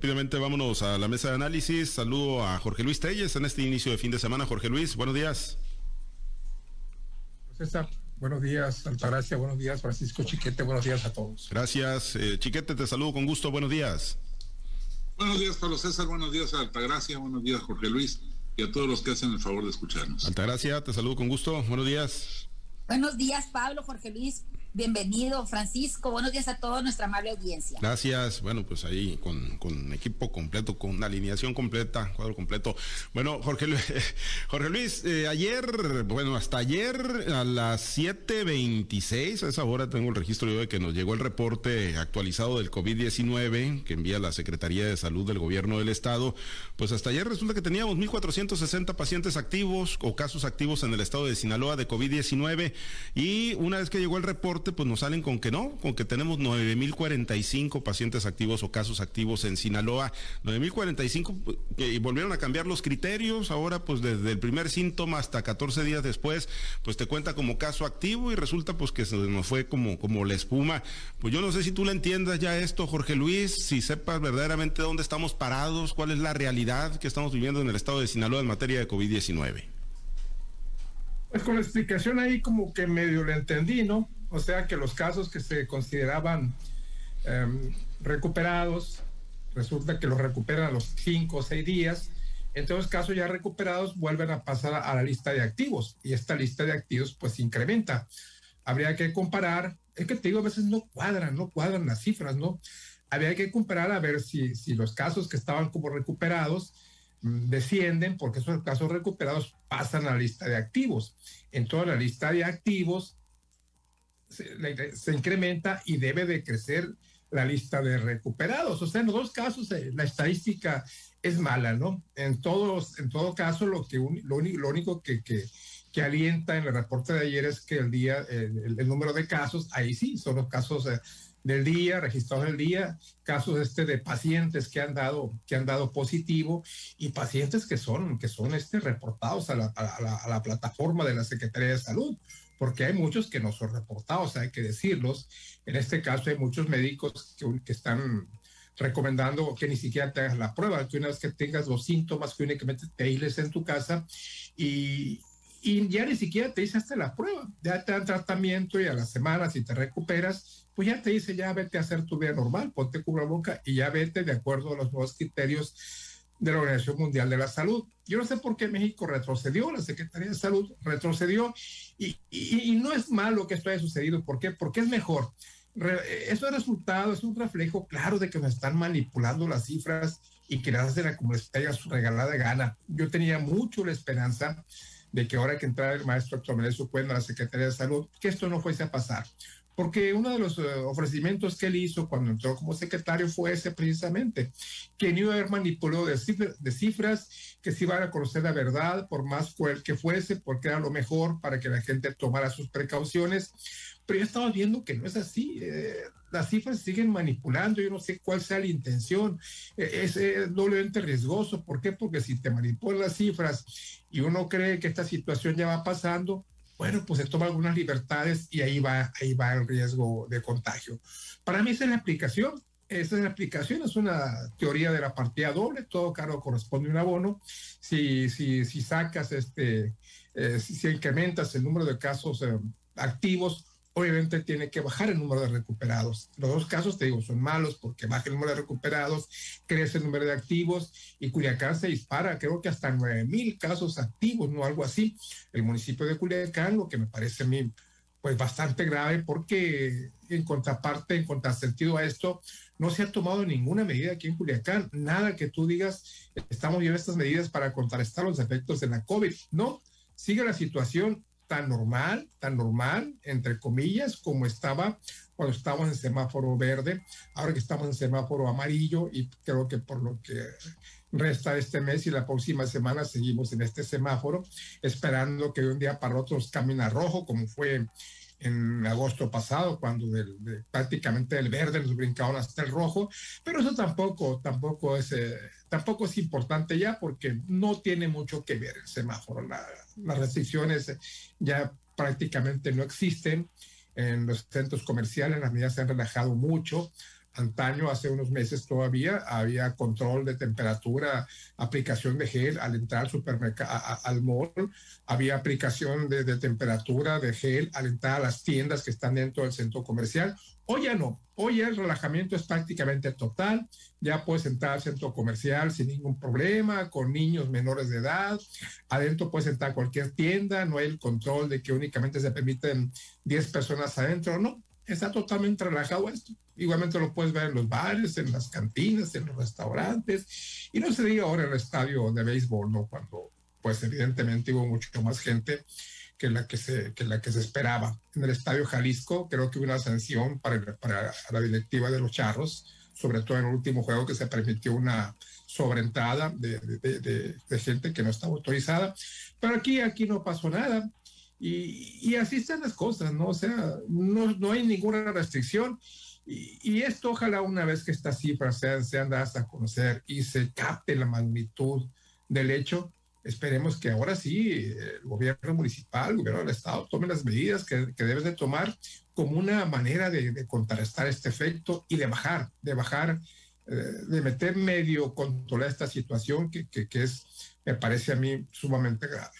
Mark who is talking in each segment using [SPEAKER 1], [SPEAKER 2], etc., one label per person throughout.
[SPEAKER 1] Rápidamente vámonos a la mesa de análisis. Saludo a Jorge Luis Telles en este inicio de fin de semana. Jorge Luis, buenos días.
[SPEAKER 2] César, buenos días, Altagracia, buenos días, Francisco Chiquete, buenos días a todos.
[SPEAKER 1] Gracias, eh, Chiquete, te saludo con gusto, buenos días.
[SPEAKER 3] Buenos días, Pablo César, buenos días, Altagracia, buenos días, Jorge Luis, y a todos los que hacen el favor de escucharnos.
[SPEAKER 1] Altagracia, te saludo con gusto, buenos días.
[SPEAKER 4] Buenos días, Pablo, Jorge Luis, Bienvenido, Francisco. Buenos días a toda nuestra amable audiencia.
[SPEAKER 1] Gracias. Bueno, pues ahí con, equipo completo, con alineación completa, cuadro completo. Bueno, Jorge, Jorge Luis, eh, ayer, bueno, hasta ayer a las 7.26, a esa hora tengo el registro de que nos llegó el reporte actualizado del COVID-19 que envía la Secretaría de Salud del Gobierno del Estado. Pues hasta ayer resulta que teníamos 1.460 pacientes activos o casos activos en el estado de Sinaloa de COVID-19 y una vez que llegó el reporte, pues nos salen con que no, con que tenemos 9.045 pacientes activos o casos activos en Sinaloa. 9.045 pues, y volvieron a cambiar los criterios. Ahora, pues desde el primer síntoma hasta 14 días después, pues te cuenta como caso activo y resulta pues que se nos fue como, como la espuma. Pues yo no sé si tú le entiendas ya esto, Jorge Luis, si sepas verdaderamente dónde estamos parados, cuál es la realidad que estamos viviendo en el estado de Sinaloa en materia de COVID-19.
[SPEAKER 2] Pues con la explicación ahí como que medio le entendí, ¿no? O sea que los casos que se consideraban em, recuperados, resulta que los recuperan a los cinco o seis días. Entonces, casos ya recuperados vuelven a pasar a la lista de activos y esta lista de activos pues incrementa. Habría que comparar, es que te digo, a veces no cuadran, no cuadran las cifras, ¿no? Habría que comparar a ver si, si los casos que estaban como recuperados mm, descienden porque esos casos recuperados pasan a la lista de activos. En toda la lista de activos se, incrementa y debe de crecer la lista de recuperados. O sea, en los dos casos eh, la estadística es mala, ¿no? En, todos, en todo caso, lo, que lo, único que, que, alienta en el reporte de ayer es que el día, el, número de casos, ahí sí, son los casos eh, del día, registrados del día, casos este de pacientes que han dado, que han dado positivo y pacientes que son, que son este, reportados a la, a la plataforma de la Secretaría de Salud porque hay muchos que no son reportados, hay que decirlos. En este caso hay muchos médicos que, están recomendando que ni siquiera te hagas la prueba, que una vez que tengas los síntomas, que únicamente te aísles en tu casa y, y ya ni siquiera te hiciste la prueba, ya te dan tratamiento y a las semanas si te recuperas, pues ya te dice ya vete a hacer tu vida normal, ponte boca y ya vete de acuerdo a los nuevos criterios de la Organización Mundial de la Salud. Yo no sé por qué México retrocedió, la Secretaría de Salud retrocedió y, no es malo que esto haya sucedido. ¿Por qué? Porque es mejor. eso es resultado, es un reflejo claro de que nos están manipulando las cifras y que las hacen como les su regalada gana. Yo tenía mucho la esperanza de que ahora que entrara el maestro Héctor su cuenta a la Secretaría de Salud, que esto no fuese a pasar porque uno de los eh, ofrecimientos que él hizo cuando entró como secretario fue ese precisamente, que no iba a haber manipulado de, cifras, que se iban a conocer la verdad, por más cual que fuese, porque era lo mejor para que la gente tomara sus precauciones. Pero ya estamos viendo que no es así. Eh, las cifras siguen manipulando, yo no sé cuál sea la intención. E, es, es doblemente riesgoso. ¿Por qué? Porque si te manipulan las cifras y uno cree que esta situación ya va pasando, bueno, pues se toma algunas libertades y ahí va, ahí va el riesgo de contagio. Para mí esa es la aplicación. Esa es la aplicación, es una teoría de la partida doble, todo caro corresponde a un abono. Si, si, si sacas, este, eh, si, incrementas el número de casos eh, activos, obviamente tiene que bajar el número de recuperados. Los dos casos, te digo, son malos porque baja el número de recuperados, crece el número de activos y Culiacán se dispara, creo que hasta 9 mil casos activos, no algo así. El municipio de Culiacán, lo que me parece a mí, pues bastante grave porque en contraparte, en contrasentido a esto, no se ha tomado ninguna medida aquí en Culiacán, nada que tú digas, estamos viendo estas medidas para contrarrestar los efectos de la COVID. No, sigue la situación tan normal, tan normal, entre comillas, como estaba cuando estábamos en semáforo verde, ahora que estamos en semáforo amarillo y creo que por lo que resta este mes y la próxima semana seguimos en este semáforo, esperando que de un día para otro nos cambien a rojo, como fue en agosto pasado, cuando prácticamente del verde nos brincaron hasta el rojo, pero eso tampoco, tampoco es, eh, tampoco es importante ya porque no tiene mucho que ver el semáforo. las restricciones ya prácticamente no existen en los centros comerciales, las medidas se han relajado mucho, Antaño, hace unos meses todavía, había control de temperatura, aplicación de gel al entrar al supermercado, al mall, había aplicación de, temperatura de gel al entrar a las tiendas que están dentro del centro comercial. Hoy ya no, hoy el relajamiento es prácticamente total, ya puedes entrar al centro comercial sin ningún problema, con niños menores de edad, adentro puedes entrar a cualquier tienda, no hay el control de que únicamente se permiten 10 personas adentro, no, está totalmente relajado esto. Igualmente lo puedes ver en los bares, en las cantinas, en los restaurantes. Y no se diga ahora en el estadio de béisbol, ¿no? Cuando, pues evidentemente hubo mucho más gente que la que se, que la que se esperaba. En el estadio Jalisco creo que hubo una sanción para, para la directiva de los Charros, sobre todo en el último juego que se permitió una sobreentrada de, de, de, de gente que no estaba autorizada. Pero aquí, aquí no pasó nada. Y, y, así están las cosas, ¿no? O sea, no, no hay ninguna restricción. Y, y, esto ojalá una vez que estas cifras sean, sean dadas a conocer y se capte la magnitud del hecho, esperemos que ahora sí el gobierno municipal, el gobierno del estado tome las medidas que, que debe de tomar como una manera de, de, contrarrestar este efecto y de bajar, de bajar, eh, de meter medio controlar esta situación que, que, que es, me parece a mí, sumamente grave.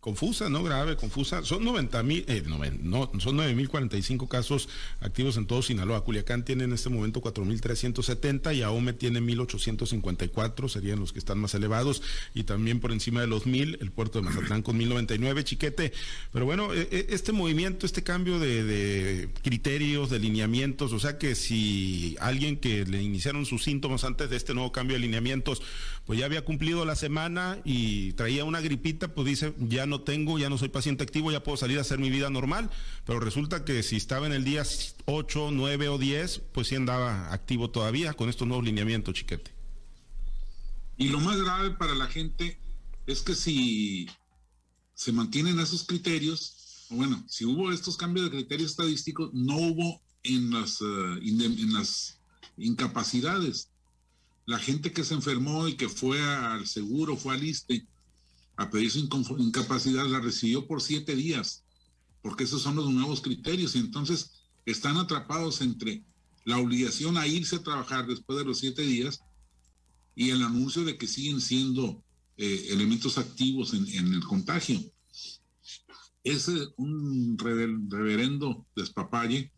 [SPEAKER 1] Confusa, no grave, confusa. Son 90 mil, eh, no, son 9 mil 45 casos activos en todo Sinaloa. Culiacán tiene en este momento 4 mil 370 y Ahome tiene 1854, serían los que están más elevados y también por encima de los mil, el puerto de Mazatlán con 1099, chiquete. Pero bueno, este movimiento, este cambio de, de criterios, de lineamientos, o sea que si alguien que le iniciaron sus síntomas antes de este nuevo cambio de lineamientos, pues ya había cumplido la semana y traía una gripita, pues dice, ya no tengo, ya no soy paciente activo, ya puedo salir a hacer mi vida normal, pero resulta que si estaba en el día 8, 9 o 10, pues sí andaba activo todavía con estos nuevos lineamientos, chiquete.
[SPEAKER 3] Y lo más grave para la gente es que si se mantienen esos criterios, bueno, si hubo estos cambios de criterios estadísticos, no hubo en las, uh, en las incapacidades. La gente que se enfermó y que fue al seguro, fue al ISTE, a pedir su incapacidad, la recibió por siete días, porque esos son los nuevos criterios. Y entonces están atrapados entre la obligación a irse a trabajar después de los siete días y el anuncio de que siguen siendo eh, elementos activos en, el contagio. Es un reverendo despapalle.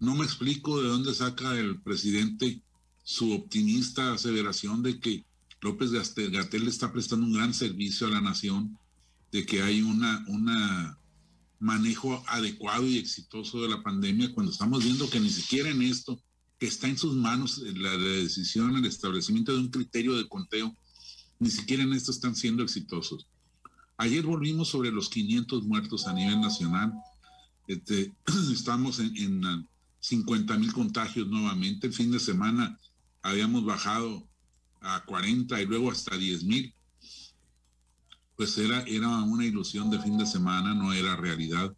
[SPEAKER 3] No me explico de dónde saca el presidente su optimista aseveración de que López Gatel está prestando un gran servicio a la nación, de que hay una manejo adecuado y exitoso de la pandemia, cuando estamos viendo que ni siquiera en esto, que está en sus manos la, la decisión, el establecimiento de un criterio de conteo, ni siquiera en esto están siendo exitosos. Ayer volvimos sobre los 500 muertos a nivel nacional. Este, estamos en, en 50 mil contagios nuevamente. El fin de semana habíamos bajado a 40 y luego hasta 10 mil, pues era, era una ilusión de fin de semana, no era realidad.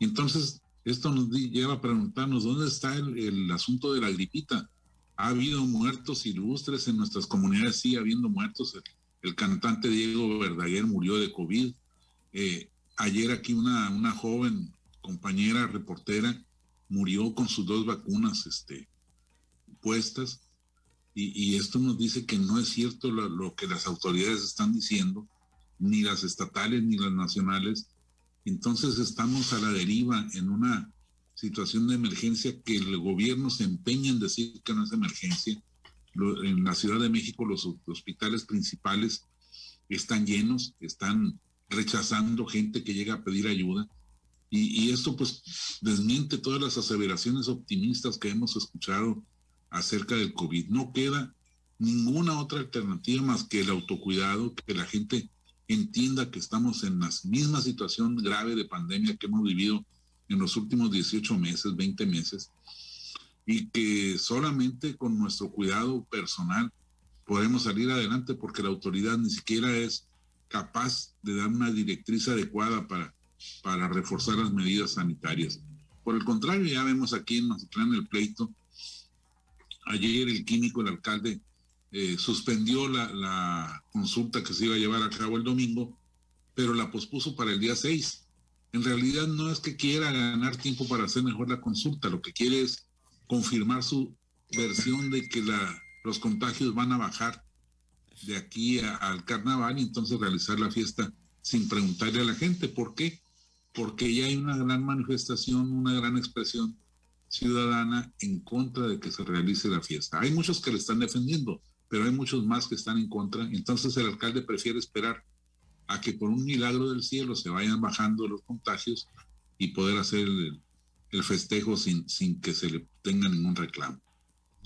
[SPEAKER 3] Entonces esto nos lleva a preguntarnos dónde está el, el, asunto de la gripita. Ha habido muertos ilustres en nuestras comunidades, sigue habiendo muertos. El, el cantante Diego Verdaguer murió de COVID. Eh, ayer aquí una, una joven compañera reportera murió con sus dos vacunas este, puestas. Y, esto nos dice que no es cierto lo, que las autoridades están diciendo, ni las estatales ni las nacionales. Entonces estamos a la deriva en una situación de emergencia que el gobierno se empeña en decir que no es emergencia. En la Ciudad de México los hospitales principales están llenos, están rechazando gente que llega a pedir ayuda. Y, y esto pues desmiente todas las aseveraciones optimistas que hemos escuchado acerca del COVID. No queda ninguna otra alternativa más que el autocuidado, que la gente entienda que estamos en la misma situación grave de pandemia que hemos vivido en los últimos 18 meses, 20 meses, y que solamente con nuestro cuidado personal podemos salir adelante porque la autoridad ni siquiera es capaz de dar una directriz adecuada para, para reforzar las medidas sanitarias. Por el contrario, ya vemos aquí en Mazatlán el pleito Ayer el químico, el alcalde, eh, suspendió la, consulta que se iba a llevar a cabo el domingo, pero la pospuso para el día 6. En realidad no es que quiera ganar tiempo para hacer mejor la consulta, lo que quiere es confirmar su versión de que los contagios van a bajar de aquí al carnaval y entonces realizar la fiesta sin preguntarle a la gente por qué. Porque ya hay una gran manifestación, una gran expresión ciudadana en contra de que se realice la fiesta. Hay muchos que le están defendiendo, pero hay muchos más que están en contra. Entonces el alcalde prefiere esperar a que por un milagro del cielo se vayan bajando los contagios y poder hacer el, festejo sin, sin que se le tenga ningún reclamo.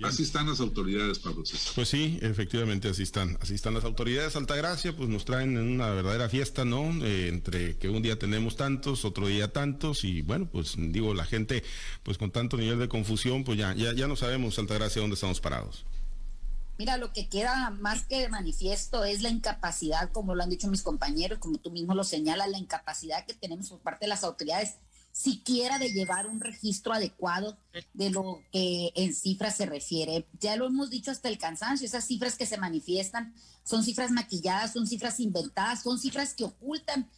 [SPEAKER 3] Así están las autoridades, Pablo César.
[SPEAKER 1] Pues sí, efectivamente así están. Así están las autoridades. Altagracia, pues nos traen una verdadera fiesta, ¿no? Eh, entre que un día tenemos tantos, otro día tantos, y bueno, pues digo, la gente, pues con tanto nivel de confusión, pues ya, ya, ya no sabemos, Altagracia, dónde estamos parados.
[SPEAKER 4] Mira, lo que queda más que manifiesto es la incapacidad, como lo han dicho mis compañeros, como tú mismo lo señalas, la incapacidad que tenemos por parte de las autoridades siquiera de llevar un registro adecuado de lo que en cifras se refiere. Ya lo hemos dicho hasta el cansancio, esas cifras que se manifiestan son cifras maquilladas, son cifras inventadas, son cifras que ocultan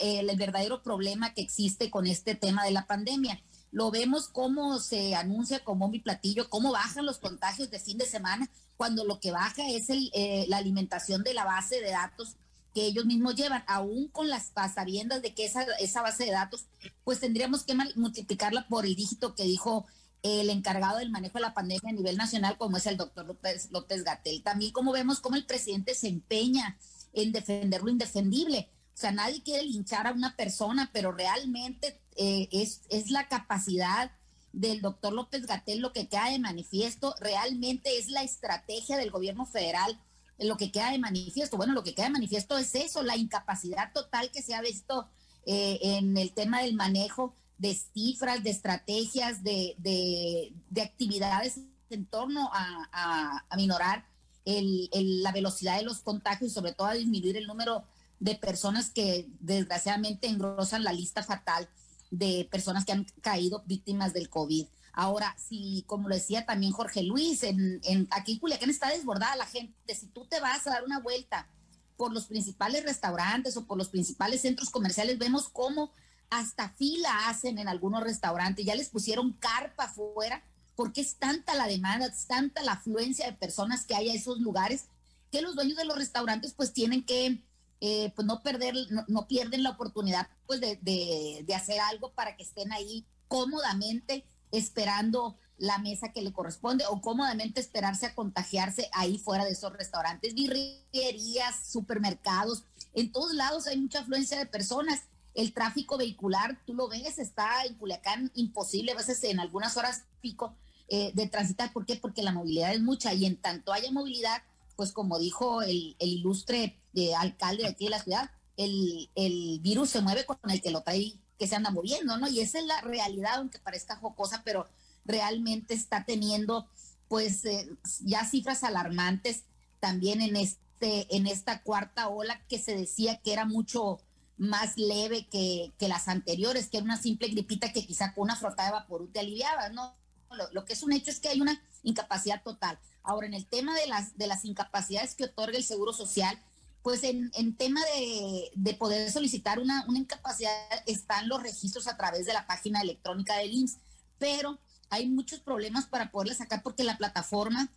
[SPEAKER 4] eh, el verdadero problema que existe con este tema de la pandemia. Lo vemos cómo se anuncia como mi platillo, cómo bajan los contagios de fin de semana, cuando lo que baja es el, eh, la alimentación de la base de datos que ellos mismos llevan, aún con las pasaviendas de que esa, esa base de datos, pues tendríamos que multiplicarla por el dígito que dijo el encargado del manejo de la pandemia a nivel nacional, como es el doctor López, López Gatel. También como vemos cómo el presidente se empeña en defender lo indefendible. O sea, nadie quiere linchar a una persona, pero realmente eh, es, es la capacidad del doctor López Gatel lo que queda de manifiesto, realmente es la estrategia del gobierno federal lo que queda de manifiesto. Bueno, lo que queda de manifiesto es eso, la incapacidad total que se ha visto eh, en el tema del manejo de cifras, de estrategias, de, de, actividades en torno a, a, minorar el, la velocidad de los contagios y sobre todo a disminuir el número de personas que desgraciadamente engrosan la lista fatal de personas que han caído víctimas del COVID. Ahora, si, como lo decía también Jorge Luis, en, aquí en Culiacán está desbordada la gente. Si tú te vas a dar una vuelta por los principales restaurantes o por los principales centros comerciales, vemos cómo hasta fila hacen en algunos restaurantes. Ya les pusieron carpa afuera porque es tanta la demanda, es tanta la afluencia de personas que hay a esos lugares que los dueños de los restaurantes pues tienen que eh, pues no perder, no, pierden la oportunidad pues de, de, de hacer algo para que estén ahí cómodamente esperando la mesa que le corresponde o cómodamente esperarse a contagiarse ahí fuera de esos restaurantes, birrerías, supermercados, en todos lados hay mucha afluencia de personas. El tráfico vehicular, tú lo ves, está en Culiacán imposible, a veces en algunas horas pico eh, de transitar. ¿Por qué? Porque la movilidad es mucha y en tanto haya movilidad, pues como dijo el, ilustre eh, alcalde de aquí de la ciudad, el, el virus se mueve con el que lo trae que se anda moviendo, ¿no? Y esa es la realidad, aunque parezca jocosa, pero realmente está teniendo pues eh, ya cifras alarmantes también en este en esta cuarta ola que se decía que era mucho más leve que, las anteriores, que era una simple gripita que quizá con una frotada de vapor te aliviaba, ¿no? Lo, lo, que es un hecho es que hay una incapacidad total. Ahora, en el tema de las, de las incapacidades que otorga el Seguro Social, pues en, tema de, poder solicitar una, incapacidad están los registros a través de la página electrónica del IMSS, pero hay muchos problemas para poderla sacar porque la plataforma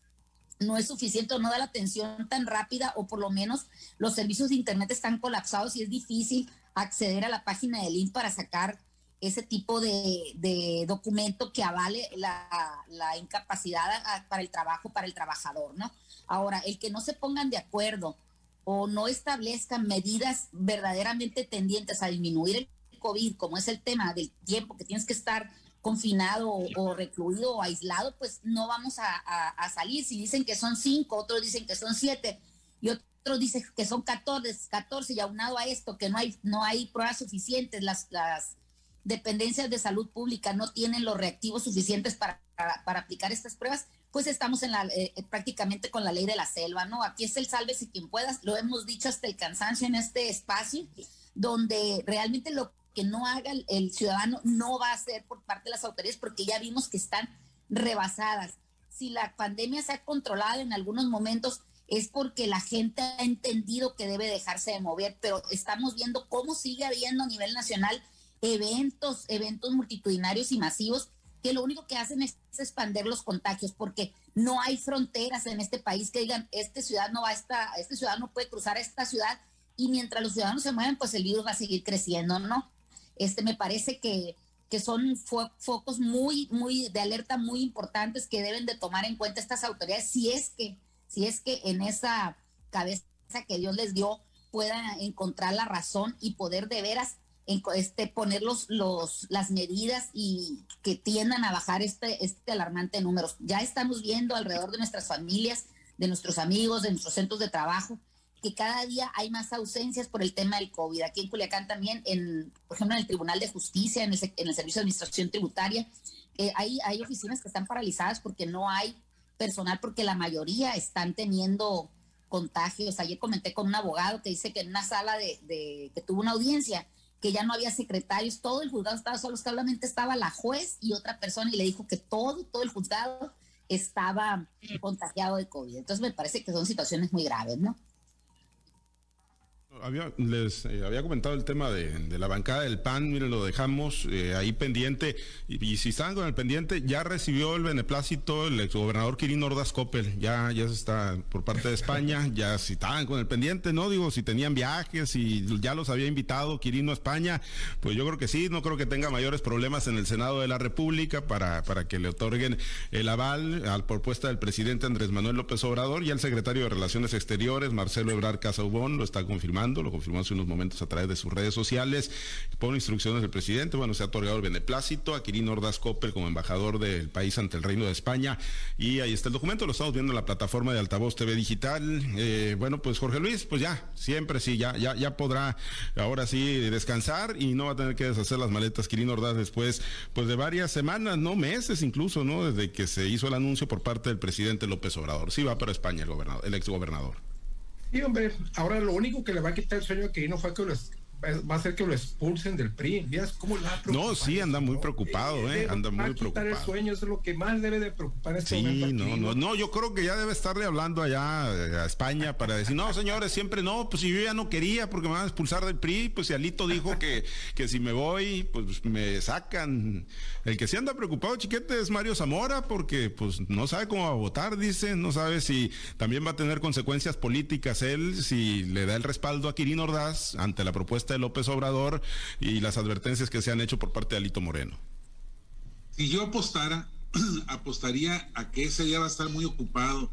[SPEAKER 4] no es suficiente o no da la atención tan rápida o por lo menos los servicios de internet están colapsados y es difícil acceder a la página del IMSS para sacar ese tipo de, documento que avale la, la incapacidad para el trabajo, para el trabajador, ¿no? Ahora, el que no se pongan de acuerdo o no establezcan medidas verdaderamente tendientes a disminuir el COVID, como es el tema del tiempo que tienes que estar confinado o, recluido o aislado, pues no vamos a, salir. Si dicen que son cinco, otros dicen que son siete y otros dicen que son 14, 14 y aunado a esto que no hay, no hay pruebas suficientes, las, las dependencias de salud pública no tienen los reactivos suficientes para, para aplicar estas pruebas, pues estamos en la, eh, prácticamente con la ley de la selva, ¿no? Aquí es el sálvese quien pueda, lo hemos dicho hasta el cansancio en este espacio, donde realmente lo que no haga el, ciudadano no va a ser por parte de las autoridades porque ya vimos que están rebasadas. Si la pandemia se ha controlado en algunos momentos es porque la gente ha entendido que debe dejarse de mover, pero estamos viendo cómo sigue habiendo a nivel nacional eventos, eventos multitudinarios y masivos que lo único que hacen es expandir los contagios, porque no hay fronteras en este país que digan, este ciudad no va a esta, este ciudad no puede cruzar esta ciudad, y mientras los ciudadanos se mueven, pues el virus va a seguir creciendo, ¿no? Este, me parece que, que son focos muy, muy de alerta muy importantes que deben de tomar en cuenta estas autoridades, si es que, si es que en esa cabeza que Dios les dio puedan encontrar la razón y poder de veras este, poner los, las medidas y que tiendan a bajar este, este alarmante número. Ya estamos viendo alrededor de nuestras familias, de nuestros amigos, de nuestros centros de trabajo, que cada día hay más ausencias por el tema del COVID. Aquí en Culiacán también, en, por ejemplo, en el Tribunal de Justicia, en el, en el Servicio de Administración Tributaria, eh, hay, hay oficinas que están paralizadas porque no hay personal, porque la mayoría están teniendo contagios. Ayer comenté con un abogado que dice que en una sala de, de que tuvo una audiencia, que ya no había secretarios, todo el juzgado estaba solo, solamente estaba la juez y otra persona y le dijo que todo, todo el juzgado estaba contagiado de COVID. Entonces me parece que son situaciones muy graves, ¿no?
[SPEAKER 1] Había, les eh, había comentado el tema de, la bancada del PAN, miren, lo dejamos eh, ahí pendiente. Y, si están con el pendiente, ya recibió el beneplácito el exgobernador Quirino Ordaz Coppel, ya, ya está por parte de España, ya si estaban con el pendiente, ¿no? Digo, si tenían viajes y ya los había invitado Quirino a España, pues yo creo que sí, no creo que tenga mayores problemas en el Senado de la República para, para que le otorguen el aval a la propuesta del presidente Andrés Manuel López Obrador. y el secretario de Relaciones Exteriores, Marcelo Ebrard Casaubón, lo está confirmando lo confirmó hace unos momentos a través de sus redes sociales, por instrucciones del presidente, bueno, se ha otorgado el beneplácito a Quirino Ordaz Coppel como embajador del país ante el Reino de España, y ahí está el documento, lo estamos viendo en la plataforma de Altavoz TV Digital. Eh, bueno, pues Jorge Luis, pues ya, siempre sí, ya, ya, ya podrá ahora sí descansar y no va a tener que deshacer las maletas Quirino Ordaz después, pues de varias semanas, no meses incluso, ¿no? Desde que se hizo el anuncio por parte del presidente López Obrador. Sí va para España el gobernador, el ex
[SPEAKER 2] Y hombre, ahora lo único que le va a quitar el sueño a Quirino fue que los va a ser que lo expulsen del PRI. cómo la
[SPEAKER 1] No, sí, anda muy preocupado, ¿eh? Anda muy preocupado.
[SPEAKER 2] el sueño, es lo que más debe de preocupar este
[SPEAKER 1] sí, no, no, no, yo creo que ya debe estarle hablando allá eh, a España para decir, no, señores, siempre no, pues si yo ya no quería porque me van a expulsar del PRI, pues si Alito dijo que, que si me voy, pues me sacan. El que sí anda preocupado, chiquete, es Mario Zamora, porque pues no sabe cómo va a votar, dice, no sabe si también va a tener consecuencias políticas él, si le da el respaldo a Quirino Ordaz ante la propuesta de López Obrador y las advertencias que se han hecho por parte de Alito Moreno.
[SPEAKER 3] Si yo apostara, apostaría a que ese día va a estar muy ocupado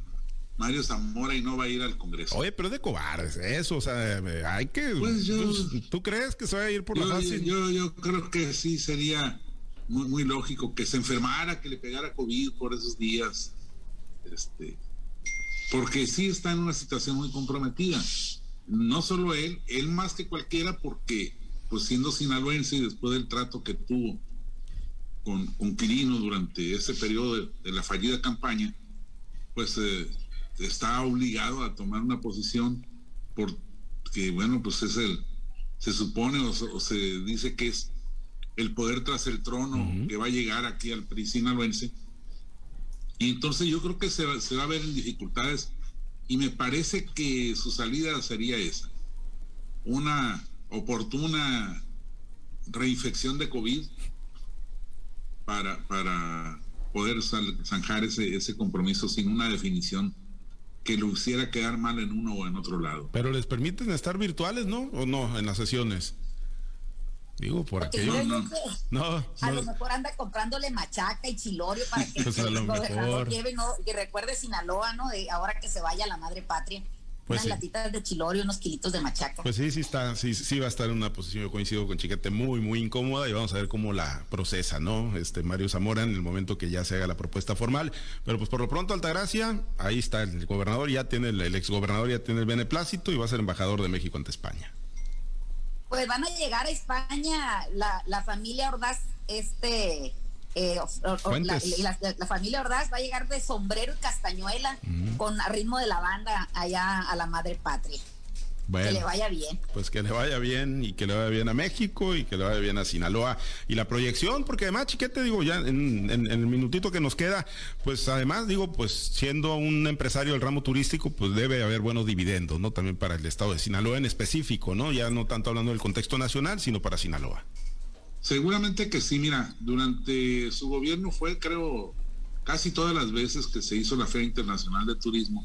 [SPEAKER 3] Mario Zamora y no va a ir al Congreso.
[SPEAKER 1] Oye, pero de cobardes eso, o sea, hay que... Pues pues, ¿Tú crees que se va a ir por la fácil?
[SPEAKER 3] Yo, yo, creo que sí sería muy, muy lógico que se enfermara, que le pegara COVID por esos días, este, porque sí está en una situación muy comprometida no solo él, él más que cualquiera, porque pues siendo sinaloense y después del trato que tuvo con, con Quirino durante ese periodo de, la fallida campaña, pues eh, está obligado a tomar una posición porque, bueno, pues es el, se supone o, se dice que es el poder tras el trono que va a llegar aquí al PRI sinaloense. Y entonces yo creo que se, se va a ver en dificultades y me parece que su salida sería esa, una oportuna reinfección de COVID para, para poder zanjar ese, ese compromiso sin una definición que lo hiciera quedar mal en uno o en otro lado.
[SPEAKER 1] Pero les permiten estar virtuales, ¿no? ¿O no en las sesiones? Digo, por aquello.
[SPEAKER 4] No, no, a lo mejor anda comprándole machaca y chilorio para que pues el gobernador lleve, no, y recuerde Sinaloa, ¿no? De ahora que se vaya la madre patria. Pues unas latitas de chilorio, unos kilitos de machaca.
[SPEAKER 1] Pues sí, sí está, sí, sí va a estar en una posición, yo coincido con Chiquete, muy, muy incómoda y vamos a ver cómo la procesa, ¿no? Este Mario Zamora en el momento que ya se haga la propuesta formal. Pero pues por lo pronto, Altagracia, ahí está el gobernador, ya tiene, el, el exgobernador ya tiene el beneplácito y va a ser embajador de México ante España
[SPEAKER 4] pues van a llegar a España la, la familia Ordaz, este, eh, la, familia Ordaz va a llegar de sombrero y castañuela con ritmo de la banda allá a la madre patria que le vaya bien.
[SPEAKER 1] Pues que le vaya bien y que le vaya bien a México y que le vaya bien a Sinaloa. Y la proyección, porque además, chiquete, digo, ya en, el minutito que nos queda, pues además, digo, pues siendo un empresario del ramo turístico, pues debe haber buenos dividendos, ¿no? También para el estado de Sinaloa en específico, ¿no? Ya no tanto hablando del contexto nacional, sino para Sinaloa.
[SPEAKER 3] Seguramente que sí, mira, durante su gobierno fue, creo, casi todas las veces que se hizo la Feria Internacional de Turismo.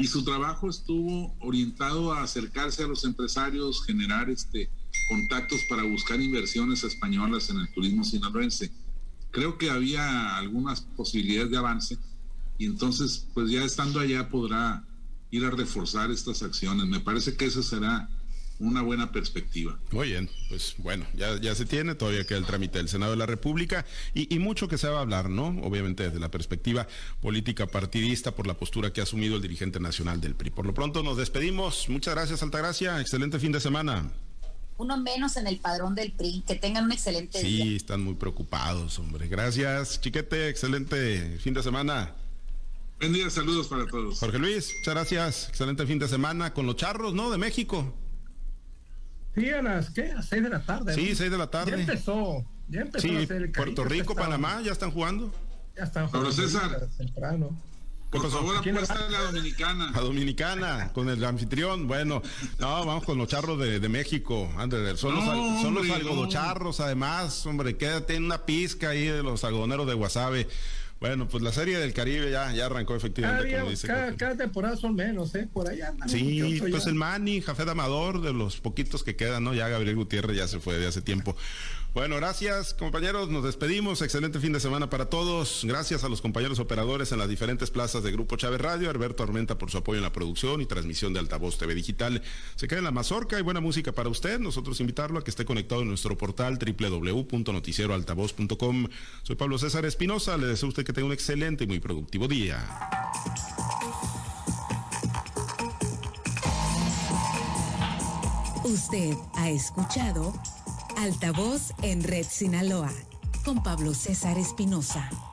[SPEAKER 3] Y su trabajo estuvo orientado a acercarse a los empresarios, generar este, contactos para buscar inversiones españolas en el turismo sinaloense. Creo que había algunas posibilidades de avance y entonces, pues ya estando allá podrá ir a reforzar estas acciones. Me parece que esa será una buena perspectiva.
[SPEAKER 1] Muy bien, pues bueno, ya, ya se tiene, todavía queda el trámite del Senado de la República y, y, mucho que se va a hablar, ¿no? Obviamente desde la perspectiva política partidista por la postura que ha asumido el dirigente nacional del PRI. Por lo pronto nos despedimos. Muchas gracias, Altagracia. Excelente fin de semana.
[SPEAKER 4] Uno menos en el padrón del PRI. Que tengan un excelente
[SPEAKER 1] sí,
[SPEAKER 4] día.
[SPEAKER 1] Sí, están muy preocupados, hombre. Gracias, chiquete. Excelente fin de semana.
[SPEAKER 3] Buen día, saludos para todos.
[SPEAKER 1] Jorge Luis, muchas gracias. Excelente fin de semana con los charros, ¿no? De México.
[SPEAKER 2] Sí, a las, ¿qué? A seis de la tarde.
[SPEAKER 1] Sí, ¿no? seis de la tarde.
[SPEAKER 2] Ya empezó, ya empezó
[SPEAKER 1] sí,
[SPEAKER 2] a hacer el
[SPEAKER 1] Puerto Rico, Panamá, ya están jugando.
[SPEAKER 2] Ya están jugando.
[SPEAKER 3] Pablo César.
[SPEAKER 2] Temprano.
[SPEAKER 3] Por favor, apuesta a la dominicana.
[SPEAKER 1] La dominicana, con el anfitrión. Bueno, no, vamos con los charros de, de México. Andrés, son, no, los, son los algodocharros, además, hombre, quédate en una pizca ahí de los algodoneros de Guasave. Bueno, pues la serie del Caribe ya, ya arrancó efectivamente.
[SPEAKER 2] Cada, día, dice cada, cada, temporada son menos, ¿eh? Por allá. Andan
[SPEAKER 1] sí, pues ya. el Manny, Jafet Amador, de los poquitos que quedan, ¿no? Ya Gabriel Gutiérrez ya se fue de hace tiempo. Bueno, gracias compañeros, nos despedimos. Excelente fin de semana para todos. Gracias a los compañeros operadores en las diferentes plazas de Grupo Chávez Radio, Alberto Armenta por su apoyo en la producción y transmisión de Altavoz TV Digital. Se queda en la mazorca y buena música para usted. Nosotros invitarlo a que esté conectado en nuestro portal www.noticieroaltavoz.com. Soy Pablo César Espinosa. Le deseo a usted que tenga un excelente y muy productivo día.
[SPEAKER 5] Usted ha escuchado Altavoz en Red Sinaloa con Pablo César Espinosa.